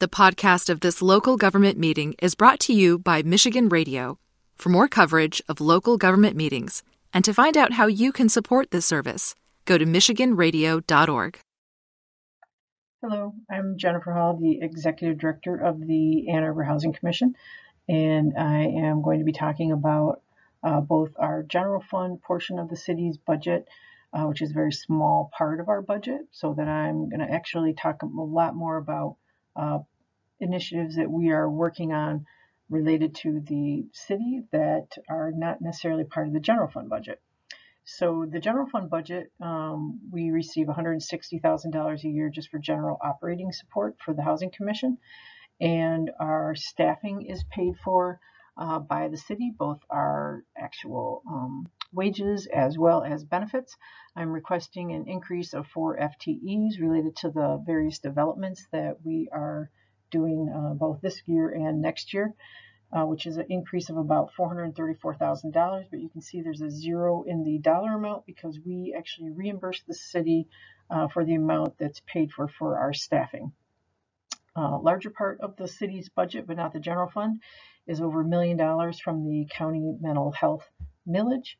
The podcast of this local government meeting is brought to you by Michigan Radio. For more coverage of local government meetings and to find out how you can support this service, go to MichiganRadio.org. Hello, I'm Jennifer Hall, the Executive Director of the Ann Arbor Housing Commission, and I am going to be talking about uh, both our general fund portion of the city's budget, uh, which is a very small part of our budget, so that I'm going to actually talk a lot more about uh, initiatives that we are working on related to the city that are not necessarily part of the general fund budget. So the general fund budget, um, we receive $160,000 a year just for general operating support for the Housing Commission, and our staffing is paid for uh, by the city, both our actual um, wages as well as benefits. I'm requesting an increase of four FTEs related to the various developments that we are doing uh, both this year and next year, uh, which is an increase of about $434,000. But you can see there's a zero in the dollar amount because we actually reimburse the city uh, for the amount that's paid for for our staffing. Uh, larger part of the city's budget, but not the general fund, is over a million dollars from the county mental health millage,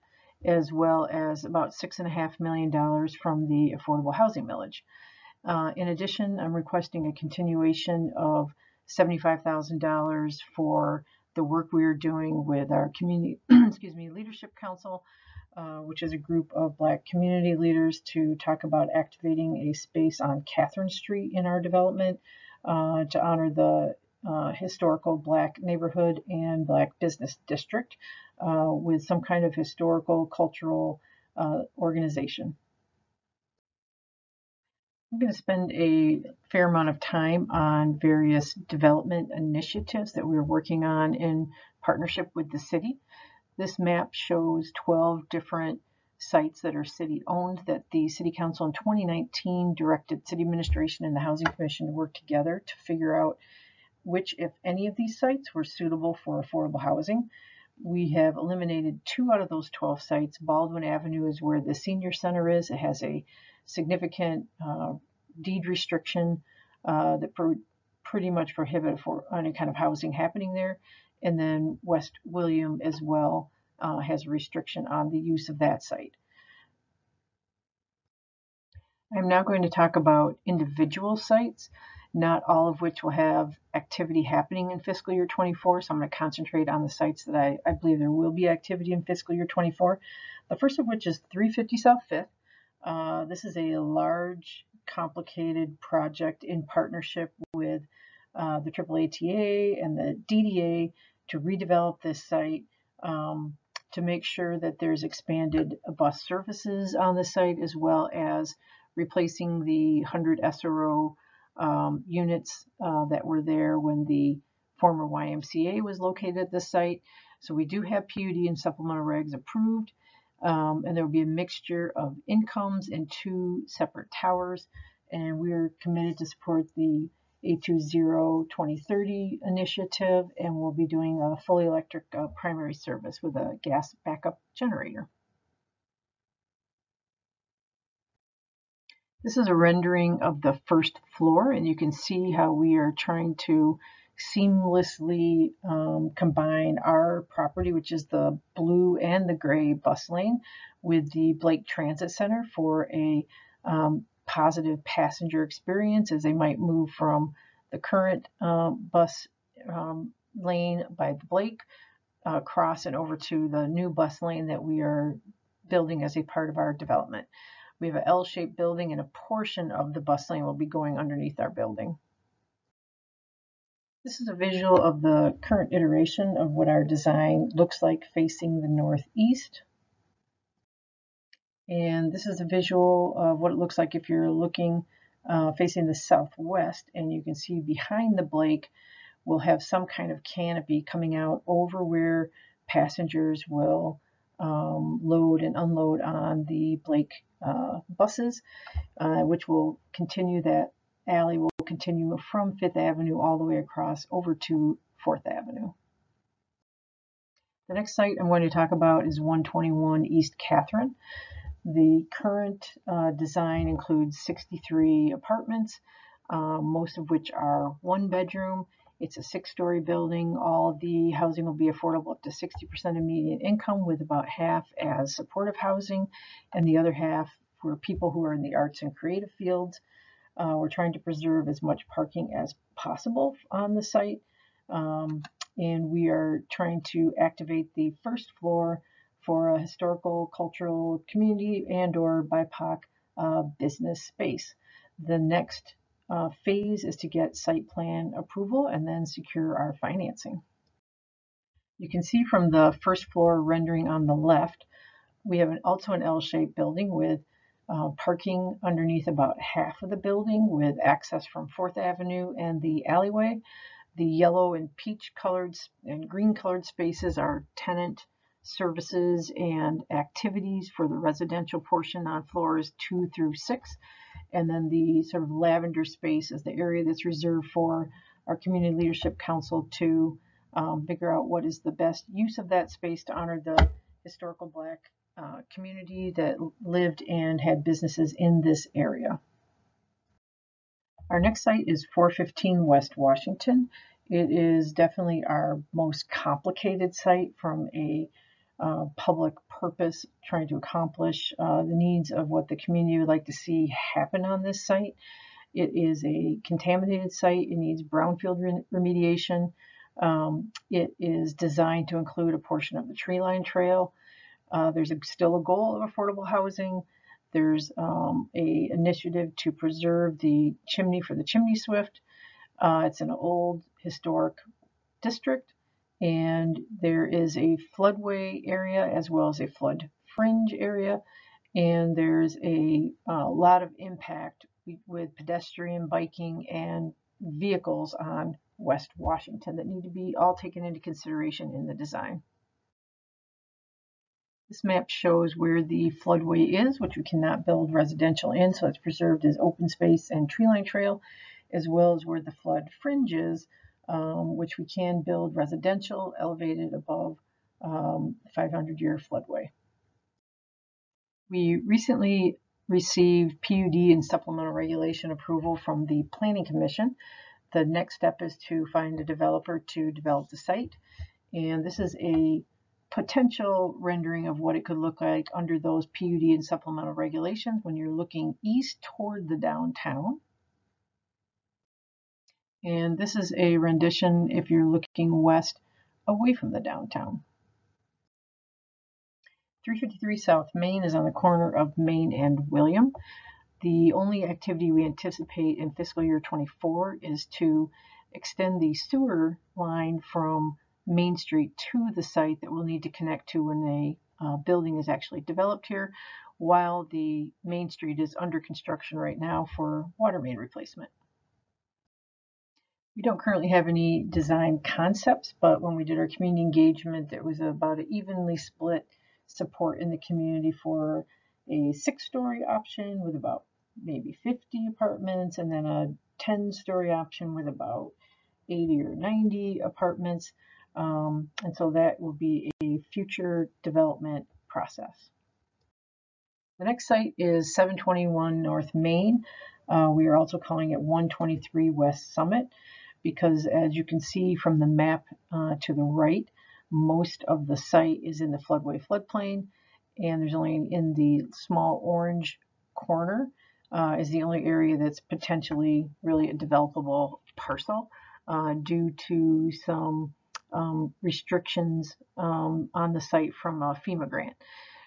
as well as about six and a half million dollars from the affordable housing millage. Uh, in addition, I'm requesting a continuation of $75,000 for the work we are doing with our community, excuse me, leadership council, uh, which is a group of Black community leaders to talk about activating a space on Catherine Street in our development uh, to honor the uh, historical Black neighborhood and Black business district uh, with some kind of historical cultural uh, organization. I'm going to spend a fair amount of time on various development initiatives that we're working on in partnership with the city. This map shows 12 different sites that are city owned that the City Council in 2019 directed City Administration and the Housing Commission to work together to figure out which, if any, of these sites were suitable for affordable housing. We have eliminated two out of those 12 sites. Baldwin Avenue is where the senior center is. It has a significant uh, deed restriction uh, that pretty much prohibit for any kind of housing happening there. And then West William as well uh, has a restriction on the use of that site. I'm now going to talk about individual sites, not all of which will have activity happening in fiscal year 24. So I'm going to concentrate on the sites that I, I believe there will be activity in fiscal year 24. The first of which is 350 South Fifth. Uh, this is a large, complicated project in partnership with uh, the AAATA and the DDA to redevelop this site um, to make sure that there's expanded bus services on the site as well as replacing the 100 SRO um, units uh, that were there when the former YMCA was located at the site. So we do have PUD and supplemental regs approved um, and there will be a mixture of incomes in two separate towers. And we're committed to support the A2ZERO 2030 initiative, and we'll be doing a fully electric uh, primary service with a gas backup generator. This is a rendering of the first floor, and you can see how we are trying to seamlessly um, combine our property, which is the blue and the gray bus lane, with the Blake Transit Center for a um, positive passenger experience as they might move from the current um, bus um, lane by the Blake uh, across and over to the new bus lane that we are building as a part of our development. We have an L-shaped building and a portion of the bus lane will be going underneath our building. This is a visual of the current iteration of what our design looks like facing the northeast. And this is a visual of what it looks like if you're looking uh, facing the southwest. And you can see behind the Blake, we'll have some kind of canopy coming out over where passengers will um, load and unload on the Blake uh, buses, uh, which will continue that alley will continue from Fifth Avenue all the way across over to Fourth Avenue. The next site I'm going to talk about is 121 East Catherine. The current uh, design includes 63 apartments uh, most of which are one bedroom. It's a six story building. All the housing will be affordable up to 60% of median income, with about half as supportive housing and the other half for people who are in the arts and creative fields. Uh, we're trying to preserve as much parking as possible on the site. Um, and we are trying to activate the first floor for a historical, cultural, community, and or BIPOC uh, business space. The next uh, phase is to get site plan approval and then secure our financing. You can see from the first floor rendering on the left, we have an, also an L-shaped building with uh, parking underneath about half of the building with access from 4th Avenue and the alleyway. The yellow and peach colored and green colored spaces are tenant services and activities for the residential portion on floors two through six. And then the sort of lavender space is the area that's reserved for our Community Leadership Council to um, figure out what is the best use of that space to honor the historical Black uh, community that lived and had businesses in this area. Our next site is 415 West Washington. It is definitely our most complicated site from a uh, public purpose, trying to accomplish uh, the needs of what the community would like to see happen on this site. It is a contaminated site. It needs brownfield re remediation. Um, it is designed to include a portion of the tree line trail. Uh, there's a, still a goal of affordable housing. There's um, a initiative to preserve the chimney for the chimney swift. Uh, it's an old historic district and there is a floodway area as well as a flood fringe area and there's a, a lot of impact with pedestrian biking and vehicles on West Washington that need to be all taken into consideration in the design. This map shows where the floodway is, which we cannot build residential in, so it's preserved as open space and tree line trail, as well as where the flood fringe is, um, which we can build residential elevated above um, 500 year floodway. We recently received PUD and supplemental regulation approval from the Planning Commission. The next step is to find a developer to develop the site. And this is a potential rendering of what it could look like under those PUD and supplemental regulations when you're looking east toward the downtown. And this is a rendition if you're looking west away from the downtown. 353 South Main is on the corner of Main and William. The only activity we anticipate in fiscal year 24 is to extend the sewer line from Main Street to the site that we'll need to connect to when a uh, building is actually developed here, while the Main Street is under construction right now for water main replacement. We don't currently have any design concepts, but when we did our community engagement, it was about an evenly split support in the community for a six story option with about maybe 50 apartments, and then a 10 story option with about 80 or 90 apartments. Um, and so that will be a future development process. The next site is 721 North Main. Uh, we are also calling it 123 West Summit because as you can see from the map uh, to the right, most of the site is in the floodway floodplain, and there's only in the small orange corner uh, is the only area that's potentially really a developable parcel uh, due to some um, restrictions um, on the site from a FEMA grant.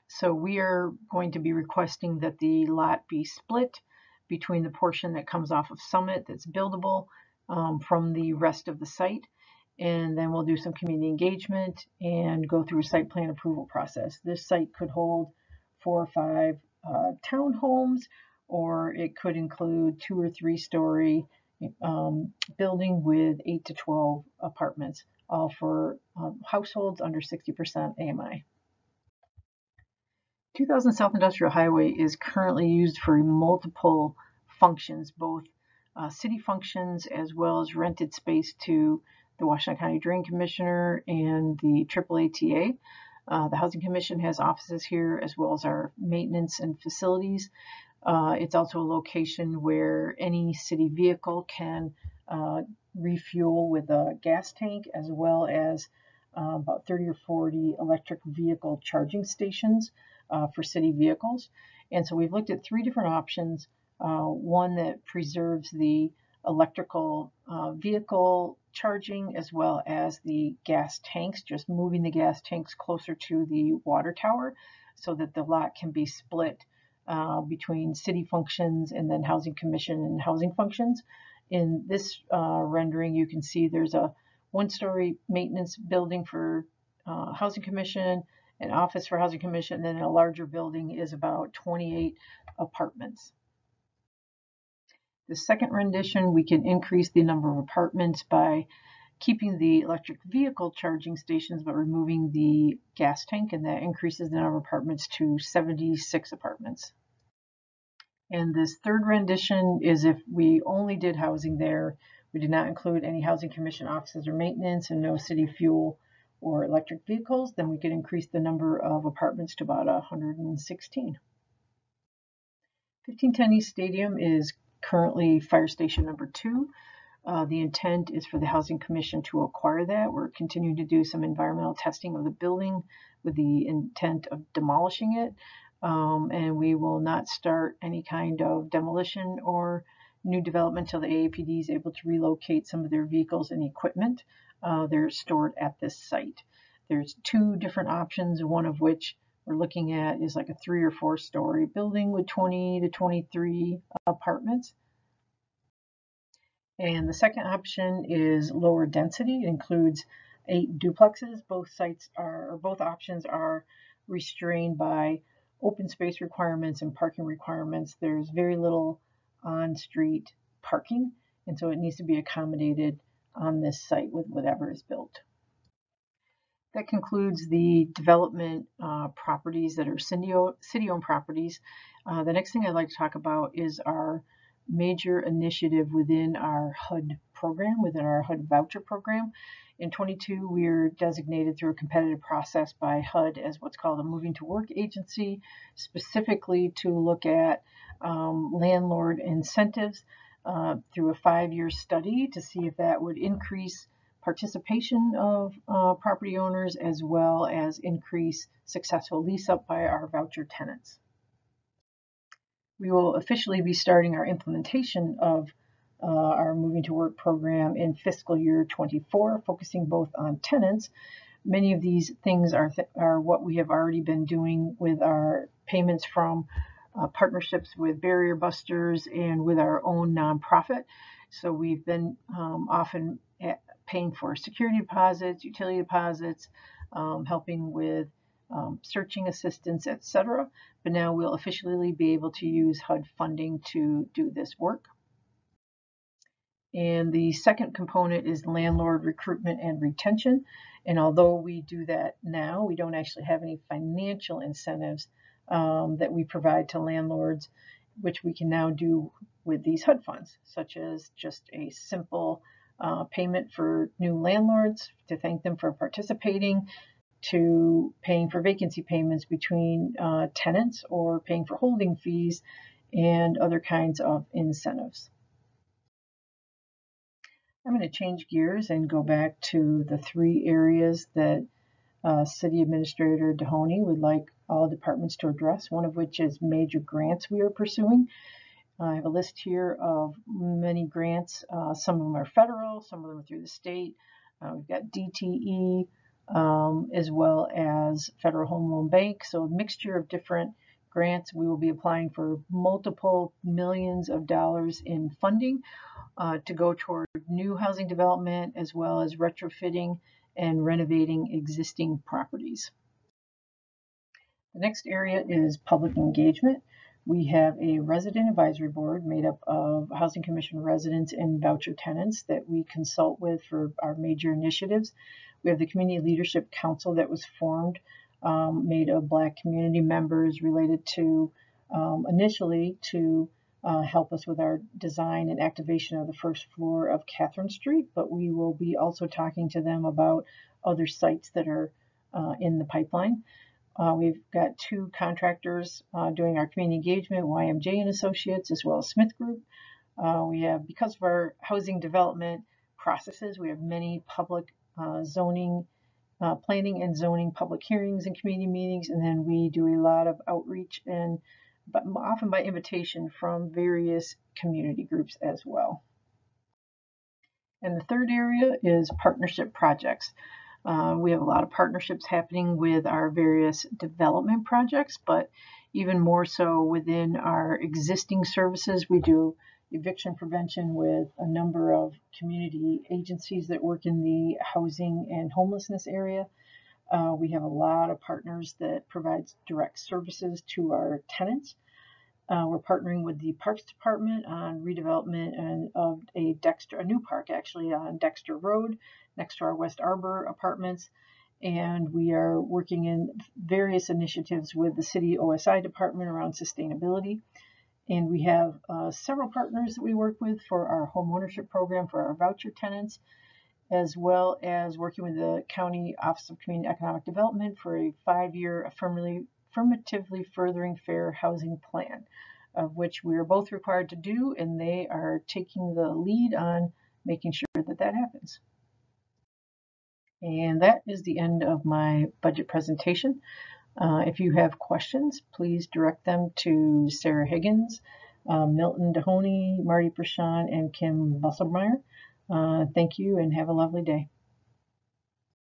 So we are going to be requesting that the lot be split between the portion that comes off of Summit that's buildable um, from the rest of the site. And then we'll do some community engagement and go through a site plan approval process. This site could hold four or five uh, townhomes, or it could include two or three story um, building with eight to 12 apartments, all for um, households under 60% AMI. 2000 South Industrial Highway is currently used for multiple functions, both uh, city functions as well as rented space to the Washtenaw County Drain Commissioner and the AAATA. Uh, the Housing Commission has offices here as well as our maintenance and facilities. Uh, it's also a location where any city vehicle can uh, refuel with a gas tank as well as uh, about 30 or 40 electric vehicle charging stations uh, for city vehicles. And so we've looked at three different options. Uh, one that preserves the electrical uh, vehicle charging as well as the gas tanks, just moving the gas tanks closer to the water tower so that the lot can be split uh, between city functions and then housing commission and housing functions. In this uh, rendering, you can see there's a one-story maintenance building for uh, housing commission, an office for housing commission, and then a larger building is about 28 apartments. The second rendition, we can increase the number of apartments by keeping the electric vehicle charging stations but removing the gas tank, and that increases the number of apartments to 76 apartments. And this third rendition is if we only did housing there, we did not include any housing commission offices or maintenance and no city fuel or electric vehicles, then we could increase the number of apartments to about 116. 1510 East Stadium is currently fire station number two. Uh, the intent is for the Housing Commission to acquire that. We're continuing to do some environmental testing of the building with the intent of demolishing it. Um, and we will not start any kind of demolition or new development until the AAPD is able to relocate some of their vehicles and equipment. Uh, they're stored at this site. There's two different options, one of which we're looking at is like a three or four story building with 20 to 23 apartments. And the second option is lower density. It includes eight duplexes. Both sites are, or both options are restrained by open space requirements and parking requirements. There's very little on-street parking, and so it needs to be accommodated on this site with whatever is built. That concludes the development uh, properties that are city-owned properties. Uh, the next thing I'd like to talk about is our major initiative within our HUD program, within our HUD voucher program. In 22, we are designated through a competitive process by HUD as what's called a moving to work agency, specifically to look at um, landlord incentives uh, through a five-year study to see if that would increase participation of uh, property owners as well as increase successful lease up by our voucher tenants. We will officially be starting our implementation of uh, our Moving to Work program in fiscal year 24, focusing both on tenants. Many of these things are, th are what we have already been doing with our payments from uh, partnerships with Barrier Busters and with our own nonprofit. So we've been um, often paying for security deposits, utility deposits, um, helping with um, searching assistance, etc. But now we'll officially be able to use HUD funding to do this work. And the second component is landlord recruitment and retention. And although we do that now, we don't actually have any financial incentives um, that we provide to landlords, which we can now do with these HUD funds, such as just a simple uh, payment for new landlords to thank them for participating, to paying for vacancy payments between uh, tenants or paying for holding fees and other kinds of incentives. I'm going to change gears and go back to the three areas that uh, City Administrator Dohoney would like all departments to address, one of which is major grants we are pursuing. I have a list here of many grants. Uh, some of them are federal, some of them are through the state. Uh, we've got DTE um, as well as Federal Home Loan Bank. So a mixture of different grants. We will be applying for multiple millions of dollars in funding uh, to go toward new housing development as well as retrofitting and renovating existing properties. The next area is public engagement. We have a resident advisory board made up of Housing Commission residents and voucher tenants that we consult with for our major initiatives. We have the Community Leadership Council that was formed, um, made of Black community members related to um, initially to uh, help us with our design and activation of the first floor of Catherine Street, but we will be also talking to them about other sites that are uh, in the pipeline. Uh, we've got two contractors uh, doing our community engagement, YMJ and Associates, as well as Smith Group. Uh, we have, because of our housing development processes, we have many public uh, zoning, uh, planning and zoning public hearings and community meetings, and then we do a lot of outreach and but often by invitation from various community groups as well. And the third area is partnership projects. Uh, we have a lot of partnerships happening with our various development projects, but even more so within our existing services. We do eviction prevention with a number of community agencies that work in the housing and homelessness area. Uh, we have a lot of partners that provide direct services to our tenants. Uh, we're partnering with the Parks Department on redevelopment and of a Dexter, a new park actually on Dexter Road, next to our West Arbor apartments. And we are working in various initiatives with the city OSI department around sustainability. And we have uh, several partners that we work with for our home ownership program for our voucher tenants, as well as working with the County Office of Community Economic Development for a five-year affirmatively furthering fair housing plan, of which we are both required to do, and they are taking the lead on making sure that that happens. And that is the end of my budget presentation. Uh, if you have questions, please direct them to Sarah Higgins, uh, Milton Dohoney, Marti Praschan, and Kim Busselmeyer. Uh, thank you and have a lovely day.